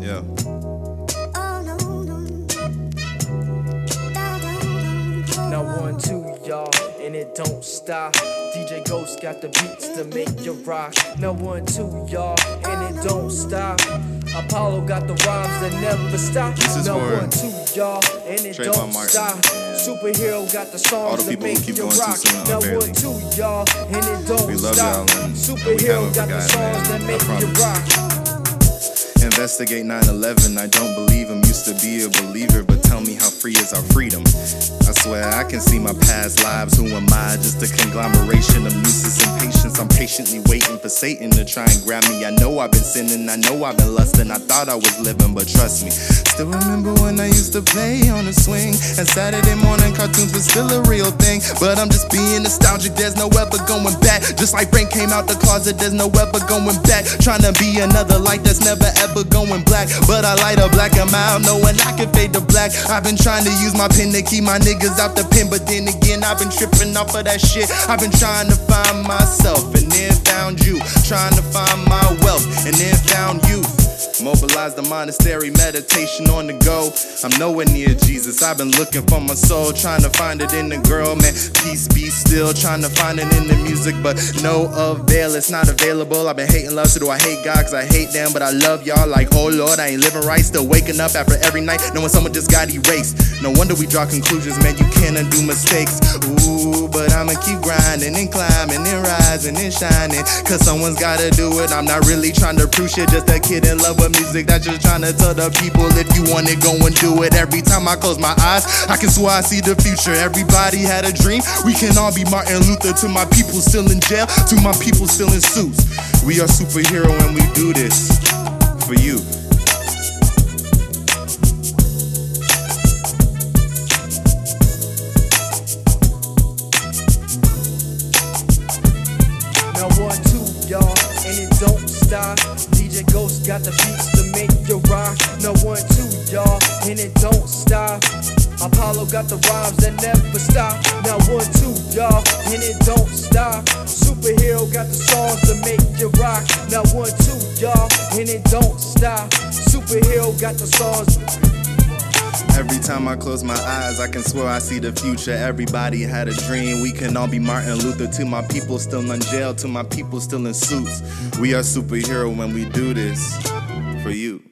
Yeah. Now one, two, y'all, and it don't stop. DJ Ghost got the beats to make you rock. Now one, two, y'all, and it don't stop. Apollo got the rhymes that never stop. This is now one, two, y'all, and it Trayvon don't Martin stop. Superhero got the songs the that make you rock. Now one, two, y'all, and it don't We stop. y'all and- and we Superhero got the songs that man. I make you rock. Investigate 9-11, I don't believe him. Used to be a believer, but tell me how free is our freedom? I swear I can see my past lives. Who am I? Just a conglomeration of nuisance and patience. I'm patiently waiting for Satan to try and grab me. I know I've been sinning, I know I've been lusting. I thought I was living, but trust me. Still remember when I used to play on the swing. And Saturday morning cartoons was still a real thing. But I'm just being nostalgic, there's no ever going. Just like Frank came out the closet, there's no ever going back. Trying to be another light that's never ever going black. But I light a black amount, knowing I can fade to black. I've been trying to use my pen to keep my niggas out the pen. But then again, I've been tripping off of that shit. I've been trying to find myself The monastery, meditation on the go. I'm nowhere near Jesus. I've been looking for my soul, trying to find it in the girl, man. Peace be still, trying to find it in the music, but no avail. It's not available. I've been hating love, so do I hate God? Cause I hate them, but I love y'all. Like, oh Lord, I ain't living right. Still waking up after every night, knowing someone just got erased. No wonder we draw conclusions, man. You can't undo mistakes. Ooh, but I'ma keep grinding and climbing and rising and shining. Cause someone's gotta do it. I'm not really trying to prove shit, just a kid in love with music. That's just trying to tell the people if you want it, go and do it. Every time I close my eyes, I can swear I see the future. Everybody had a dream. We can all be Martin Luther to my people still in jail, to my people still in suits. We are superhero and we do this for you. Now one, two, y'all, and it don't stop. Got the beats to make you rock. Now one, two, y'all, and it don't stop. Apollo got the rhymes that never stop. Now one, two, y'all, and it don't stop. Superhero got the songs to make you rock. Now one, two, y'all, and it don't stop. Superhero got the songs. Every time I close my eyes, I can swear I see the future. Everybody had a dream. We can all be Martin Luther to my people still in jail, to my people still in suits. We are superhero when we do this for you.